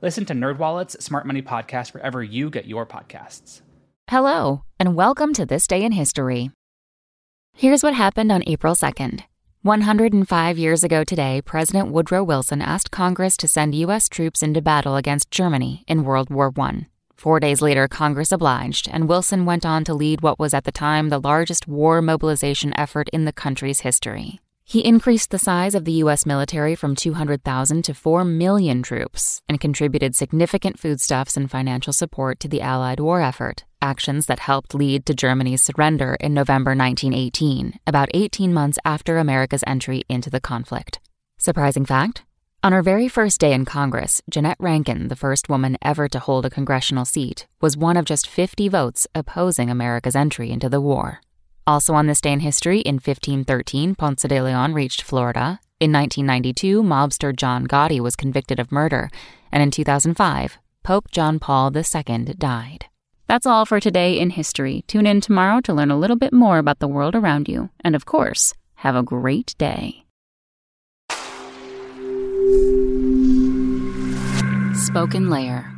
Listen to NerdWallet's Smart Money Podcast wherever you get your podcasts. Hello, and welcome to This Day in History. Here's what happened on April 2nd. 105 years ago today, President Woodrow Wilson asked Congress to send U.S. troops into battle against Germany in World War I. Four days later, Congress obliged, and Wilson went on to lead what was at the time the largest war mobilization effort in the country's history. He increased the size of the U.S. military from 200,000 to 4 million troops and contributed significant foodstuffs and financial support to the Allied war effort, actions that helped lead to Germany's surrender in November 1918, about 18 months after America's entry into the conflict. Surprising fact? On her very first day in Congress, Jeannette Rankin, the first woman ever to hold a congressional seat, was one of just 50 votes opposing America's entry into the war. Also on this day in history, in 1513, Ponce de Leon reached Florida. In 1992, mobster John Gotti was convicted of murder. And in 2005, Pope John Paul II died. That's all for today in history. Tune in tomorrow to learn a little bit more about the world around you. And of course, have a great day. Spoken Layer.